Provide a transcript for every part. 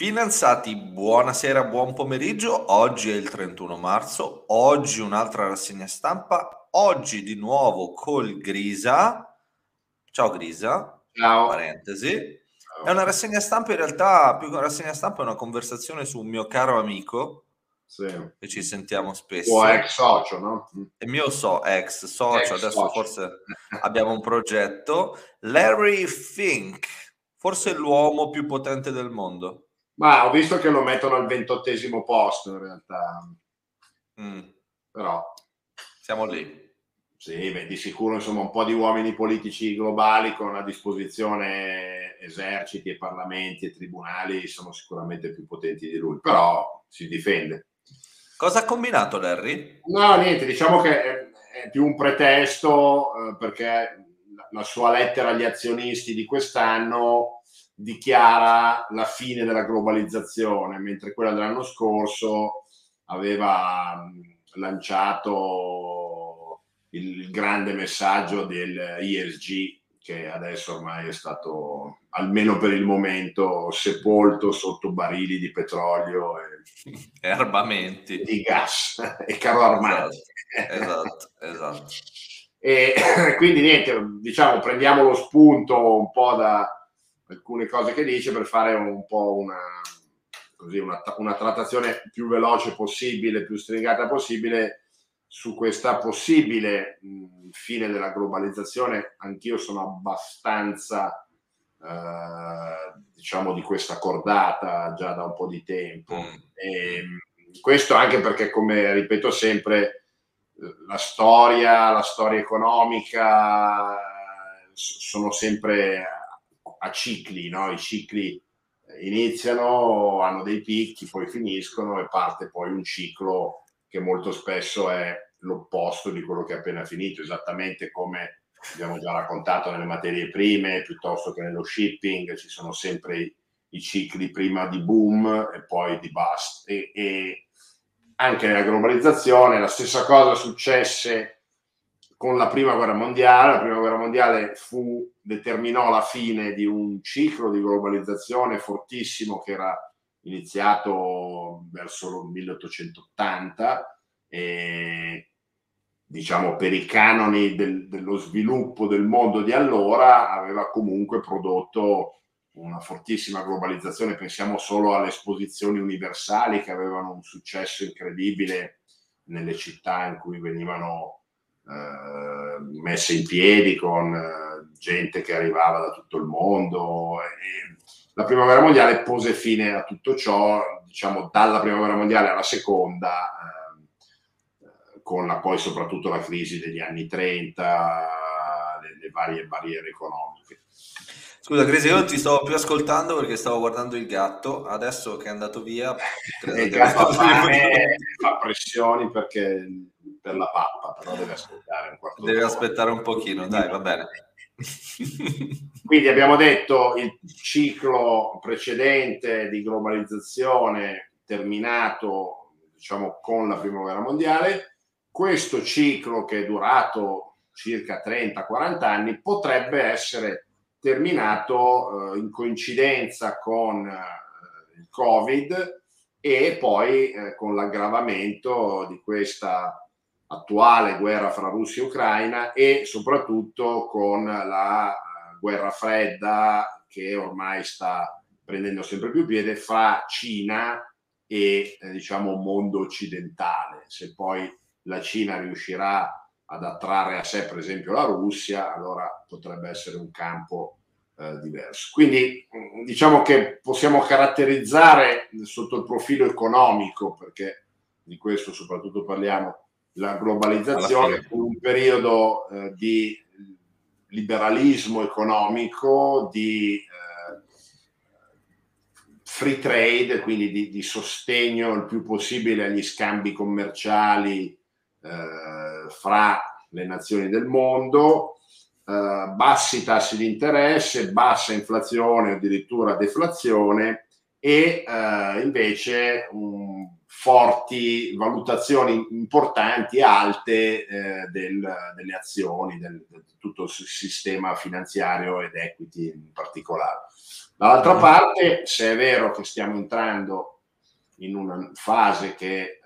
Finanziati, buonasera, buon pomeriggio. Oggi è il 31 marzo, oggi un'altra rassegna stampa, oggi di nuovo col Grisa. Ciao Grisa. Ciao. Parentesi. Ciao. È una rassegna stampa in realtà, più che una rassegna stampa, è una conversazione su un mio caro amico sì. che ci sentiamo spesso. O ex socio, no? Il mio so, ex socio, ex adesso socio. forse abbiamo un progetto. Larry Fink, forse l'uomo più potente del mondo. Ma ho visto che lo mettono al ventottesimo posto in realtà. Mm. Però siamo lì. Sì, beh, di sicuro insomma un po' di uomini politici globali con a disposizione eserciti e parlamenti e tribunali sono sicuramente più potenti di lui, però si difende. Cosa ha combinato Larry? No, niente, diciamo che è, più un pretesto eh, perché la sua lettera agli azionisti di quest'anno dichiara la fine della globalizzazione, mentre quella dell'anno scorso aveva lanciato il grande messaggio del ESG che adesso ormai è stato, almeno per il momento, sepolto sotto barili di petrolio e, e armamenti. Di gas e carro armati. Esatto, esatto. esatto. E quindi niente, diciamo, prendiamo lo spunto un po' da, alcune cose che dice per fare un po' una, così, una, una trattazione più veloce possibile, più stringata possibile su questa possibile mh, fine della globalizzazione. Anch'io sono abbastanza, eh, diciamo, di questa cordata già da un po' di tempo. Mm. E, questo anche perché, come ripeto sempre, la storia, la storia economica sono sempre a cicli, no? i cicli iniziano, hanno dei picchi, poi finiscono e parte poi un ciclo che molto spesso è l'opposto di quello che è appena finito, esattamente come abbiamo già raccontato nelle materie prime, piuttosto che nello shipping, ci sono sempre i, cicli prima di boom e poi di bust. E, e anche nella globalizzazione la stessa cosa successe con la prima guerra mondiale. La prima guerra mondiale fu, determinò la fine di un ciclo di globalizzazione fortissimo che era iniziato verso il 1880 e diciamo per i canoni del, dello sviluppo del mondo di allora aveva comunque prodotto una fortissima globalizzazione. Pensiamo solo alle esposizioni universali che avevano un successo incredibile nelle città in cui venivano eh, messe in piedi con eh, gente che arrivava da tutto il mondo. La prima guerra mondiale pose fine a tutto ciò, diciamo dalla prima guerra mondiale alla seconda, eh, con la, poi soprattutto la crisi degli anni 30, le, le varie barriere economiche. Scusa, Crisi, io non ti stavo più ascoltando perché stavo guardando il gatto. Adesso che è andato via, il gatto fa pressioni perché per la pappa, però deve aspettare un quarto Deve aspettare un pochino, dai, va bene. Quindi abbiamo detto il ciclo precedente di globalizzazione terminato, diciamo, con la prima guerra mondiale. Questo ciclo che è durato circa 30-40 anni potrebbe essere terminato eh, in coincidenza con eh, il Covid e poi eh, con l'aggravamento di questa attuale guerra fra Russia e Ucraina e soprattutto con la eh, guerra fredda che ormai sta prendendo sempre più piede fra Cina e eh, diciamo mondo occidentale. Se poi la Cina riuscirà ad attrarre a sé per esempio la Russia, allora potrebbe essere un campo eh, diverso. Quindi mm, diciamo che possiamo caratterizzare sotto il profilo economico, perché di questo soprattutto parliamo, la globalizzazione con un periodo eh, di liberalismo economico, di eh, free trade, quindi di, di, sostegno il più possibile agli scambi commerciali eh, fra le nazioni del mondo, eh, bassi tassi di interesse, bassa inflazione, addirittura deflazione e eh, invece un forti valutazioni importanti, alte eh, del, delle azioni, del, del, tutto il sistema finanziario ed equity in particolare. Dall'altra mm. parte, se è vero che stiamo entrando in una fase che eh,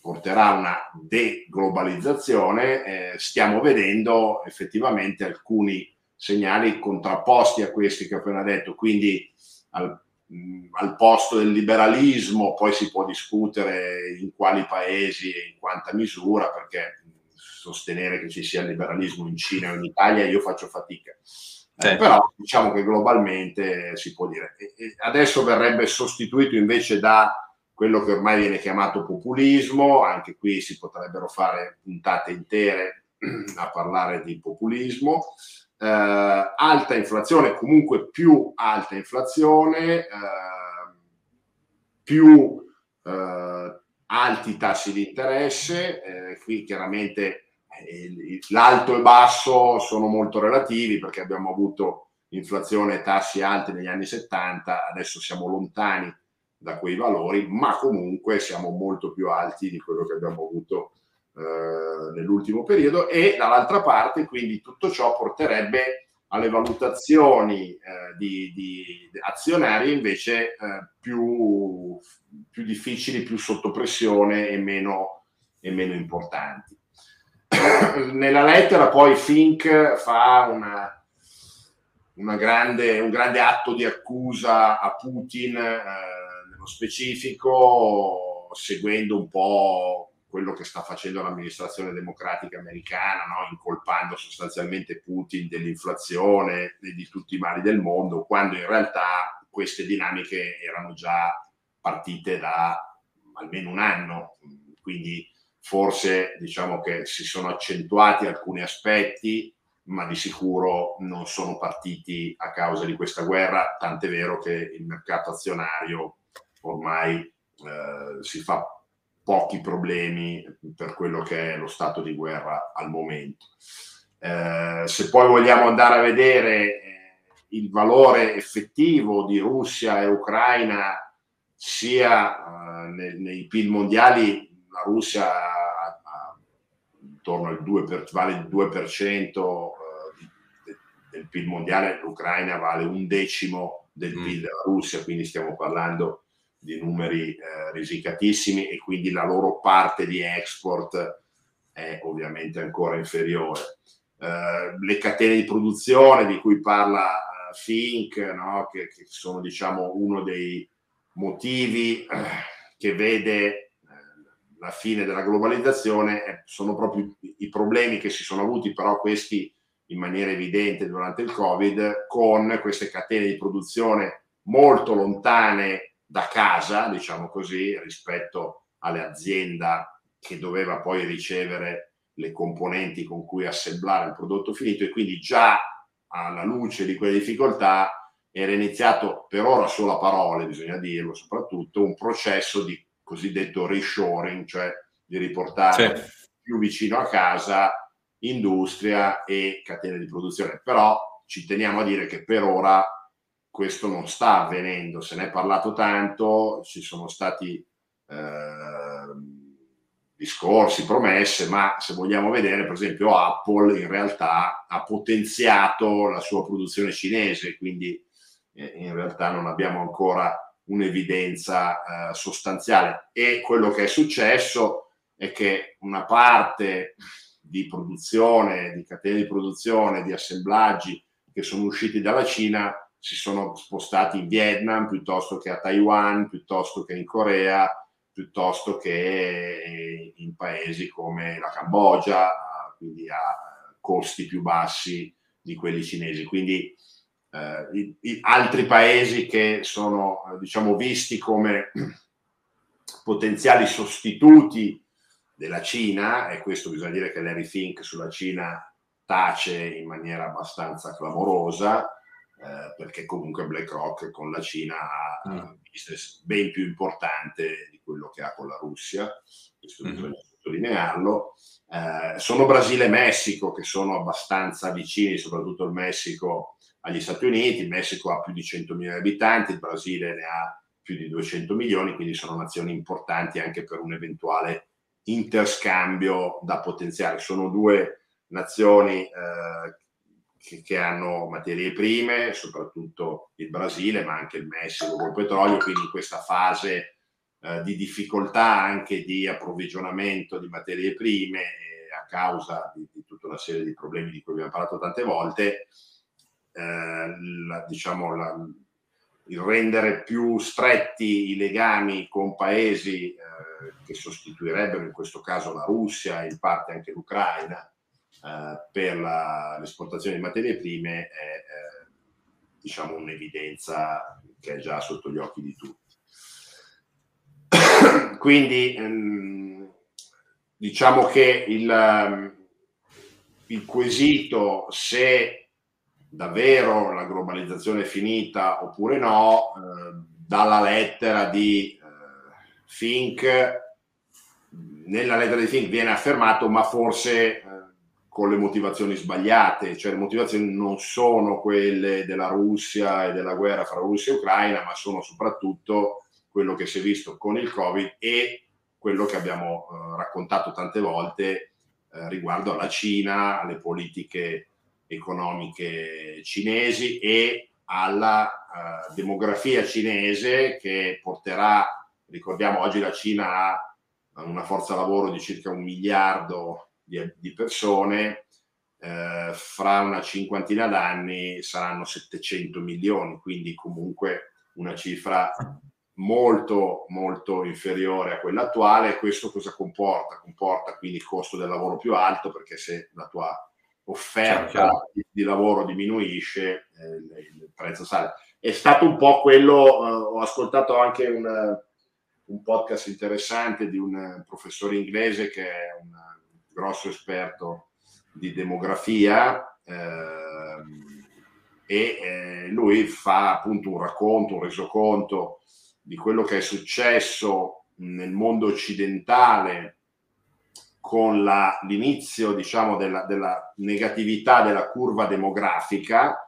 porterà a una deglobalizzazione, eh, stiamo vedendo effettivamente alcuni segnali contrapposti a questi che ho appena detto, quindi al, mh, al posto del liberalismo poi si può discutere in quali paesi e in quanta misura, perché sostenere che ci sia il liberalismo in Cina o in Italia io faccio fatica. Sì. Eh, però diciamo che globalmente si può dire. E, e adesso verrebbe sostituito invece da quello che ormai viene chiamato populismo, anche qui si potrebbero fare puntate intere a parlare di populismo, eh, alta inflazione, comunque più alta inflazione, eh, più eh, alti tassi di interesse, eh, qui chiaramente eh, l'alto e basso sono molto relativi perché abbiamo avuto inflazione e tassi alti negli anni 70, adesso siamo lontani da quei valori, ma comunque siamo molto più alti di quello che abbiamo avuto eh, nell'ultimo periodo e dall'altra parte quindi tutto ciò porterebbe alle valutazioni eh, di, di, azionarie invece eh, più, più, difficili, più sotto pressione e meno, e meno importanti. Nella lettera poi Fink fa una, una grande, un grande atto di accusa a Putin, eh, nello specifico, seguendo un po' quello che sta facendo l'amministrazione democratica americana, no? incolpando sostanzialmente Putin dell'inflazione e di tutti i mali del mondo, quando in realtà queste dinamiche erano già partite da almeno un anno. Quindi forse diciamo che si sono accentuati alcuni aspetti, ma di sicuro non sono partiti a causa di questa guerra, tant'è vero che il mercato azionario ormai eh, si fa pochi problemi per quello che è lo stato di guerra al momento. Eh, se poi vogliamo andare a vedere eh, il valore effettivo di Russia e Ucraina sia eh, nei, nei PIL mondiali, la Russia ha, ha intorno al 2%, per, vale il 2% eh, del PIL mondiale, l'Ucraina vale un decimo del mm. PIL della Russia, quindi stiamo parlando di numeri eh, risicatissimi e quindi la loro parte di export è ovviamente ancora inferiore. Eh, le catene di produzione di cui parla eh, Fink, no? che, che, sono diciamo uno dei motivi eh, che vede eh, la fine della globalizzazione, sono proprio i problemi che si sono avuti, però questi in maniera evidente durante il Covid, con queste catene di produzione molto lontane da casa, diciamo così, rispetto all'azienda che doveva poi ricevere le componenti con cui assemblare il prodotto finito e quindi già alla luce di quelle difficoltà era iniziato per ora solo a parole, bisogna dirlo soprattutto, un processo di cosiddetto reshoring, cioè di riportare sì. più vicino a casa industria e catene di produzione. Però ci teniamo a dire che per ora questo non sta avvenendo, se ne è parlato tanto, ci sono stati eh, discorsi, promesse, ma se vogliamo vedere, per esempio, Apple in realtà ha potenziato la sua produzione cinese, quindi eh, in realtà non abbiamo ancora un'evidenza eh, sostanziale. E quello che è successo è che una parte di produzione, di catene di produzione, di assemblaggi che sono usciti dalla Cina si sono spostati in Vietnam piuttosto che a Taiwan, piuttosto che in Corea, piuttosto che in paesi come la Cambogia, quindi a costi più bassi di quelli cinesi. Quindi eh, i, i altri paesi che sono diciamo, visti come potenziali sostituti della Cina, e questo bisogna dire che Larry Fink sulla Cina tace in maniera abbastanza clamorosa, eh, perché comunque BlackRock con la Cina ha mm. un business ben più importante di quello che ha con la Russia, questo mm. bisogna sottolinearlo. Eh, sono Brasile e Messico che sono abbastanza vicini, soprattutto il Messico agli Stati Uniti, il Messico ha più di 100.000 abitanti, il Brasile ne ha più di 200 milioni, quindi sono nazioni importanti anche per un eventuale interscambio da potenziare. Sono due nazioni eh, che, che, hanno materie prime, soprattutto il Brasile, ma anche il Messico col petrolio, quindi in questa fase eh, di difficoltà anche di approvvigionamento di materie prime a causa di, di, tutta una serie di problemi di cui abbiamo parlato tante volte, eh, la, diciamo, la, il rendere più stretti i legami con paesi eh, che sostituirebbero in questo caso la Russia in parte anche l'Ucraina eh, per la, l'esportazione di materie prime è eh, diciamo un'evidenza che è già sotto gli occhi di tutti. Quindi ehm, diciamo che il, ehm, il quesito se davvero la globalizzazione è finita oppure no, eh, dalla lettera di eh, Fink, nella lettera di Fink viene affermato, ma forse eh, con le motivazioni sbagliate, cioè le motivazioni non sono quelle della Russia e della guerra fra Russia e Ucraina, ma sono soprattutto quello che si è visto con il Covid e quello che abbiamo eh, raccontato tante volte eh, riguardo alla Cina, alle politiche economiche cinesi e alla uh, demografia cinese che porterà, ricordiamo oggi la Cina ha una forza lavoro di circa un miliardo di, di persone, eh, fra una cinquantina d'anni saranno 700 milioni, quindi comunque una cifra molto molto inferiore a quella attuale. Questo cosa comporta? Comporta quindi il costo del lavoro più alto perché se la tua offerta certo. di, di, lavoro diminuisce, eh, il prezzo sale. È stato un po' quello, eh, ho ascoltato anche un, un, podcast interessante di un professore inglese che è un grosso esperto di demografia eh, e lui fa appunto un racconto, un resoconto di quello che è successo nel mondo occidentale con la, l'inizio diciamo, della, della, negatività della curva demografica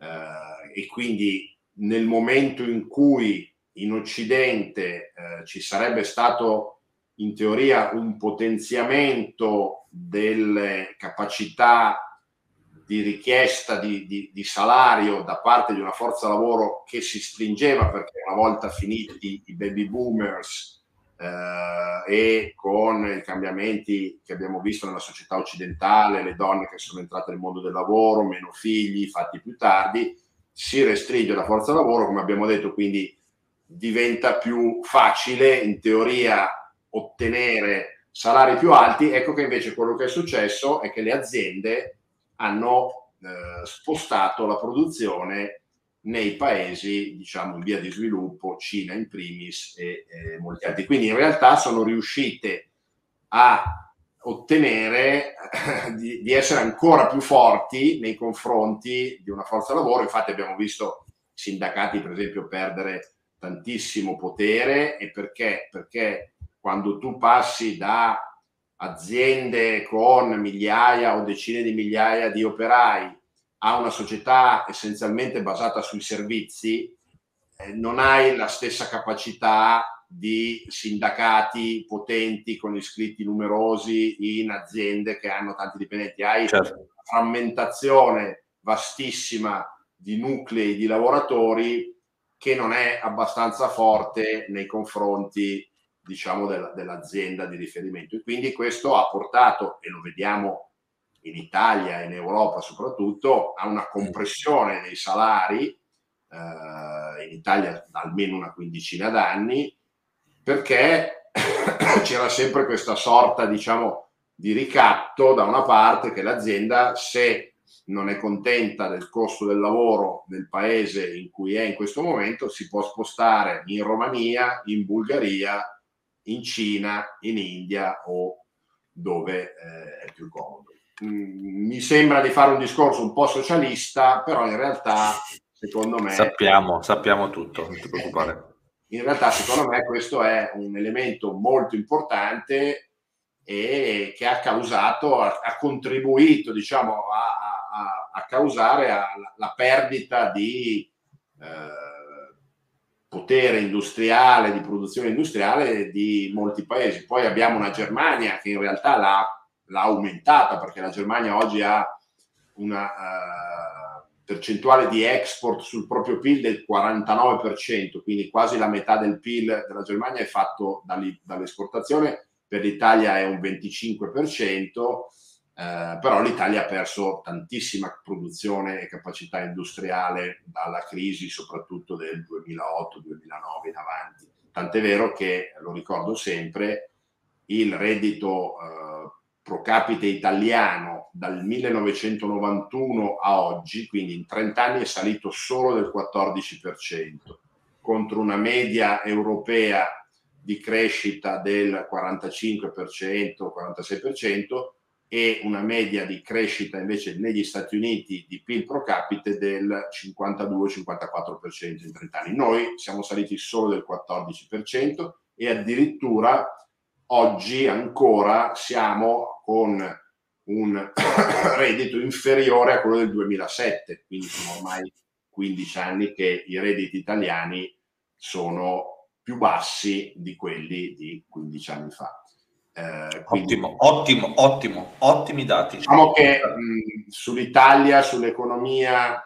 eh, e quindi nel momento in cui in Occidente eh, ci sarebbe stato in teoria un potenziamento delle capacità di richiesta di, di, di, salario da parte di una forza lavoro che si stringeva perché una volta finiti i baby boomers eh, e con i cambiamenti che abbiamo visto nella società occidentale, le donne che sono entrate nel mondo del lavoro, meno figli, fatti più tardi, si restringe la forza lavoro, come abbiamo detto, quindi diventa più facile in teoria ottenere salari più alti. Ecco che invece quello che è successo è che le aziende hanno eh, spostato la produzione nei paesi diciamo in via di sviluppo, Cina in primis e eh, molti altri. Quindi in realtà sono riuscite a ottenere di, di, essere ancora più forti nei confronti di una forza lavoro. Infatti abbiamo visto sindacati per esempio perdere tantissimo potere e perché? Perché quando tu passi da aziende con migliaia o decine di migliaia di operai a una società essenzialmente basata sui servizi, eh, non hai la stessa capacità di sindacati potenti con iscritti numerosi in aziende che hanno tanti dipendenti. Hai certo. una frammentazione vastissima di nuclei di lavoratori che non è abbastanza forte nei confronti diciamo della, dell'azienda di riferimento. E quindi questo ha portato e lo vediamo in Italia e in Europa soprattutto, a una compressione dei salari, eh, in Italia da almeno una quindicina d'anni, perché c'era sempre questa sorta, diciamo, di ricatto da una parte che l'azienda, se non è contenta del costo del lavoro nel paese in cui è in questo momento, si può spostare in Romania, in Bulgaria, in Cina, in India o dove eh, è più comodo. Mm, mi sembra di fare un discorso un po' socialista, però in realtà, secondo me... Sappiamo, sappiamo tutto, non ti preoccupare. In realtà, secondo me, questo è un elemento molto importante e che ha causato, ha, ha contribuito, diciamo, a, a, a causare la perdita di... Eh, potere industriale, di produzione industriale di molti paesi. Poi abbiamo una Germania che in realtà l'ha l'ha aumentata perché la Germania oggi ha una uh, percentuale di export sul proprio PIL del 49%, quindi quasi la metà del PIL della Germania è fatto dall'esportazione, per l'Italia è un 25%, eh, però l'Italia ha perso tantissima produzione e capacità industriale dalla crisi, soprattutto del 2008-2009 in avanti. Tant'è vero che, lo ricordo sempre, il reddito eh, pro capite italiano dal 1991 a oggi, quindi in 30 anni, è salito solo del 14%, contro una media europea di crescita del 45%, 46%, e una media di crescita invece negli Stati Uniti di PIL pro capite del 52-54% in 30 anni. Noi siamo saliti solo del 14% e addirittura oggi ancora siamo con un reddito inferiore a quello del 2007, quindi sono ormai 15 anni che i redditi italiani sono più bassi di quelli di 15 anni fa. Eh, quindi, ottimo, ottimo, ottimo, ottimi dati. Diciamo che mh, sull'Italia, sull'economia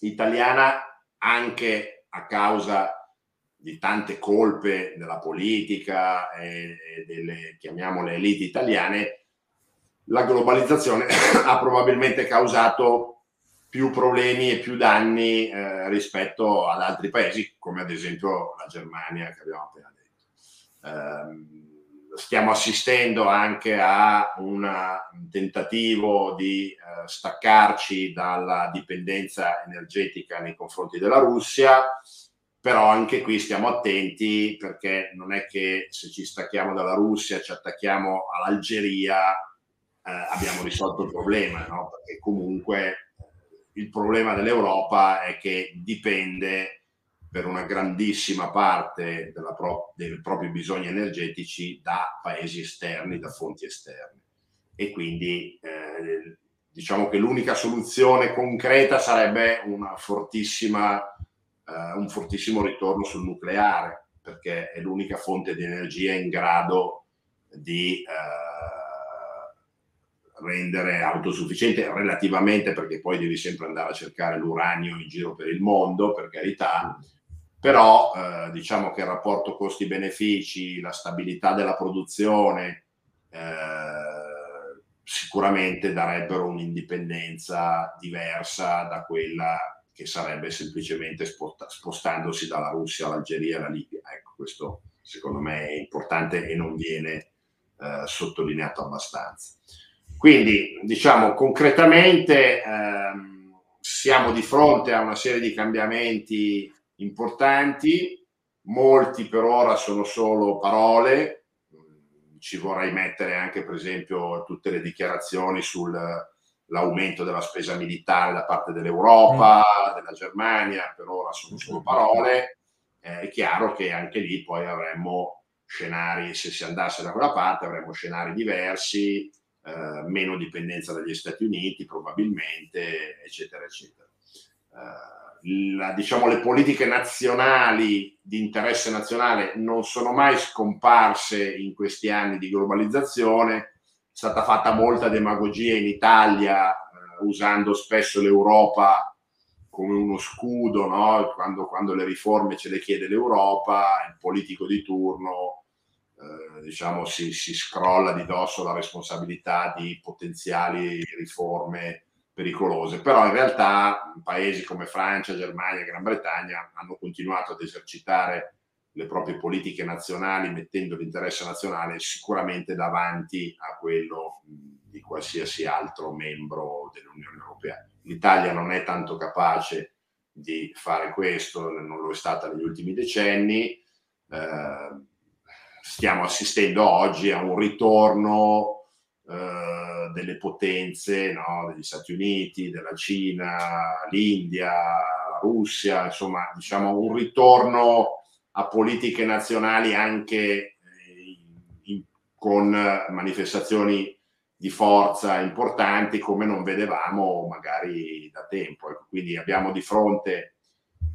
italiana, anche a causa di tante colpe della politica e, e delle, chiamiamole, elite italiane, la globalizzazione ha probabilmente causato più problemi e più danni eh, rispetto ad altri paesi, come ad esempio la Germania che abbiamo appena detto. Eh, stiamo assistendo anche a un tentativo di eh, staccarci dalla dipendenza energetica nei confronti della Russia, però anche qui stiamo attenti perché non è che se ci stacchiamo dalla Russia, ci attacchiamo all'Algeria, eh, abbiamo risolto il problema, no? perché comunque il problema dell'Europa è che dipende per una grandissima parte pro- dei propri bisogni energetici da paesi esterni, da fonti esterne. E quindi eh, diciamo che l'unica soluzione concreta sarebbe eh, un fortissimo ritorno sul nucleare, perché è l'unica fonte di energia in grado di eh, rendere autosufficiente relativamente, perché poi devi sempre andare a cercare l'uranio in giro per il mondo, per carità, però eh, diciamo che il rapporto costi-benefici, la stabilità della produzione eh, sicuramente darebbero un'indipendenza diversa da quella che sarebbe semplicemente spostandosi dalla Russia all'Algeria e alla Libia. Ecco, questo secondo me è importante e non viene eh, sottolineato abbastanza. Quindi, diciamo, concretamente ehm, siamo di fronte a una serie di cambiamenti importanti, molti per ora sono solo parole, ci vorrei mettere anche per esempio tutte le dichiarazioni sull'aumento della spesa militare da parte dell'Europa, mm. della Germania, per ora sono solo parole, eh, è chiaro che anche lì poi avremmo scenari, se si andasse da quella parte avremmo scenari diversi, eh, meno dipendenza dagli Stati Uniti probabilmente, eccetera, eccetera. Eh, la, diciamo, le politiche nazionali di interesse nazionale non sono mai scomparse in questi anni di globalizzazione. È stata fatta molta demagogia in Italia eh, usando spesso l'Europa come uno scudo, no? quando, quando, le riforme ce le chiede l'Europa, il politico di turno eh, diciamo, si, si scrolla di dosso la responsabilità di potenziali riforme pericolose, però in realtà paesi come Francia, Germania, Gran Bretagna hanno continuato ad esercitare le proprie politiche nazionali mettendo l'interesse nazionale sicuramente davanti a quello di qualsiasi altro membro dell'Unione Europea. L'Italia non è tanto capace di fare questo, non lo è stata negli ultimi decenni. Eh, stiamo assistendo oggi a un ritorno eh, delle potenze, no? degli Stati Uniti, della Cina, l'India, la Russia, insomma, diciamo un ritorno a politiche nazionali anche eh, in, con manifestazioni di forza importanti come non vedevamo magari da tempo. Ecco, quindi abbiamo di fronte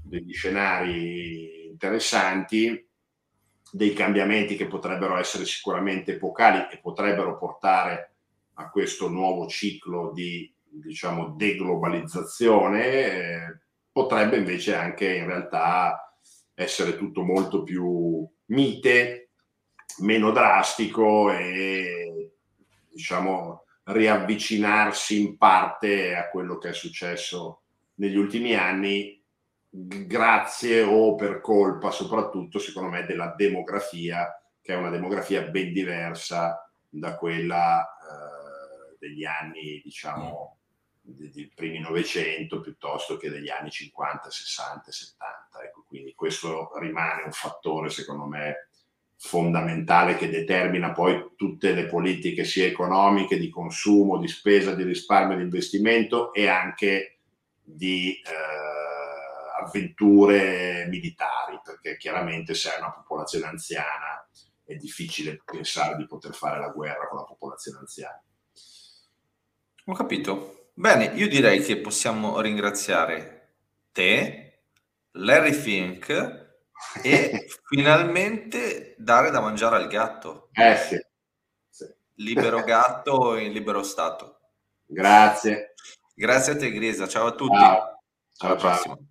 degli scenari interessanti dei cambiamenti che potrebbero essere sicuramente epocali e potrebbero portare a questo nuovo ciclo di diciamo, deglobalizzazione, eh, potrebbe invece anche in realtà essere tutto molto più mite, meno drastico e diciamo riavvicinarsi in parte a quello che è successo negli ultimi anni grazie o per colpa soprattutto secondo me della demografia che è una demografia ben diversa da quella eh, degli anni diciamo dei primi Novecento piuttosto che degli anni 50, 60, 70 ecco quindi questo rimane un fattore secondo me fondamentale che determina poi tutte le politiche sia economiche, di consumo, di spesa, di risparmio, di investimento e anche di eh, avventure militari, perché chiaramente se hai una popolazione anziana è difficile pensare di poter fare la guerra con la popolazione anziana. Ho capito. Bene, io direi che possiamo ringraziare te, Larry Fink, e finalmente dare da mangiare al gatto. Eh sì. sì. Libero gatto in libero stato. Grazie. Grazie a te Grisa, ciao a tutti. Ciao. Alla ciao, prossima. Ciao